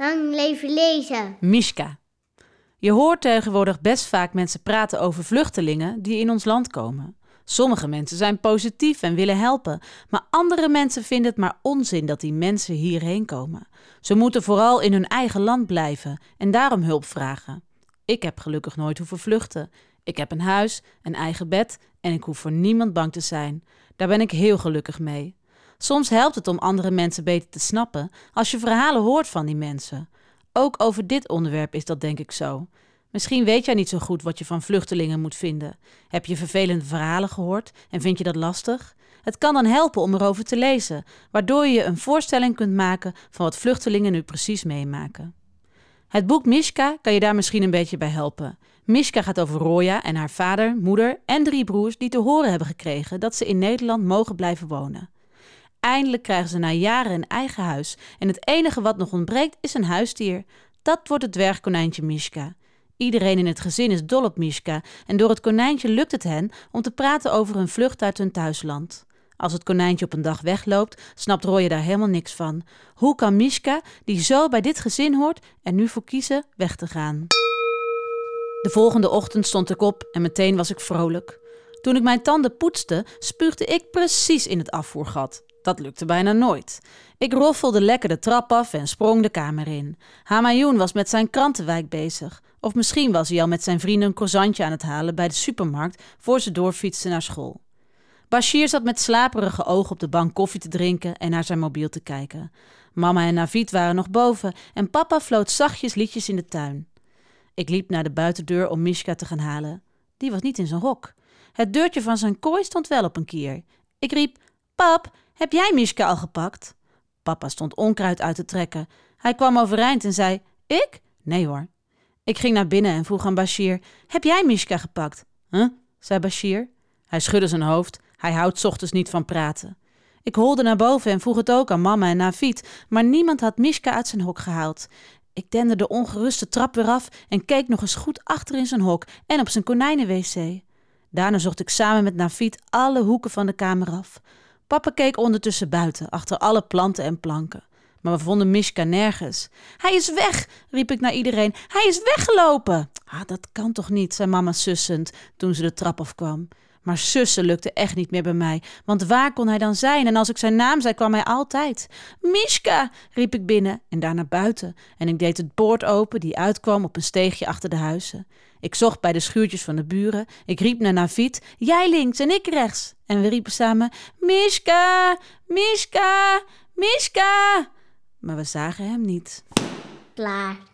Lang leven lezen. Mishka. Je hoort tegenwoordig best vaak mensen praten over vluchtelingen die in ons land komen. Sommige mensen zijn positief en willen helpen, maar andere mensen vinden het maar onzin dat die mensen hierheen komen. Ze moeten vooral in hun eigen land blijven en daarom hulp vragen. Ik heb gelukkig nooit hoeven vluchten. Ik heb een huis, een eigen bed en ik hoef voor niemand bang te zijn. Daar ben ik heel gelukkig mee. Soms helpt het om andere mensen beter te snappen als je verhalen hoort van die mensen. Ook over dit onderwerp is dat denk ik zo. Misschien weet jij niet zo goed wat je van vluchtelingen moet vinden. Heb je vervelende verhalen gehoord en vind je dat lastig? Het kan dan helpen om erover te lezen, waardoor je een voorstelling kunt maken van wat vluchtelingen nu precies meemaken. Het boek Mishka kan je daar misschien een beetje bij helpen. Mishka gaat over Roya en haar vader, moeder en drie broers die te horen hebben gekregen dat ze in Nederland mogen blijven wonen. Eindelijk krijgen ze na jaren een eigen huis en het enige wat nog ontbreekt is een huisdier. Dat wordt het dwergkonijntje Mishka. Iedereen in het gezin is dol op Mishka en door het konijntje lukt het hen om te praten over hun vlucht uit hun thuisland. Als het konijntje op een dag wegloopt, snapt Roye daar helemaal niks van. Hoe kan Mishka, die zo bij dit gezin hoort, er nu voor kiezen weg te gaan? De volgende ochtend stond ik op en meteen was ik vrolijk. Toen ik mijn tanden poetste, spuugde ik precies in het afvoergat. Dat lukte bijna nooit. Ik roffelde lekker de trap af en sprong de kamer in. Hamayoun was met zijn krantenwijk bezig. Of misschien was hij al met zijn vrienden een croissantje aan het halen bij de supermarkt voor ze doorfietsten naar school. Bashir zat met slaperige ogen op de bank koffie te drinken en naar zijn mobiel te kijken. Mama en Navid waren nog boven en papa floot zachtjes liedjes in de tuin. Ik liep naar de buitendeur om Mishka te gaan halen. Die was niet in zijn hok. Het deurtje van zijn kooi stond wel op een kier. Ik riep: Pap, heb jij Mishka al gepakt? Papa stond onkruid uit te trekken. Hij kwam overeind en zei: Ik? Nee hoor. Ik ging naar binnen en vroeg aan Bashir: Heb jij Mishka gepakt? Huh? zei Bashir. Hij schudde zijn hoofd. Hij houdt ochtends niet van praten. Ik holde naar boven en vroeg het ook aan mama en Navid, maar niemand had Mishka uit zijn hok gehaald. Ik dende de ongeruste trap weer af en keek nog eens goed achter in zijn hok en op zijn konijnen-wc. Daarna zocht ik samen met Navid alle hoeken van de kamer af. Papa keek ondertussen buiten, achter alle planten en planken. Maar we vonden Mishka nergens. Hij is weg, riep ik naar iedereen. Hij is weggelopen. Ah, dat kan toch niet, zei mama sussend toen ze de trap afkwam. Maar sussen lukte echt niet meer bij mij, want waar kon hij dan zijn? En als ik zijn naam zei, kwam hij altijd. Mishka, riep ik binnen en daarna buiten. En ik deed het poort open die uitkwam op een steegje achter de huizen. Ik zocht bij de schuurtjes van de buren. Ik riep naar Navid, jij links en ik rechts. En we riepen samen, Mishka, Mishka, Mishka. Maar we zagen hem niet. Klaar.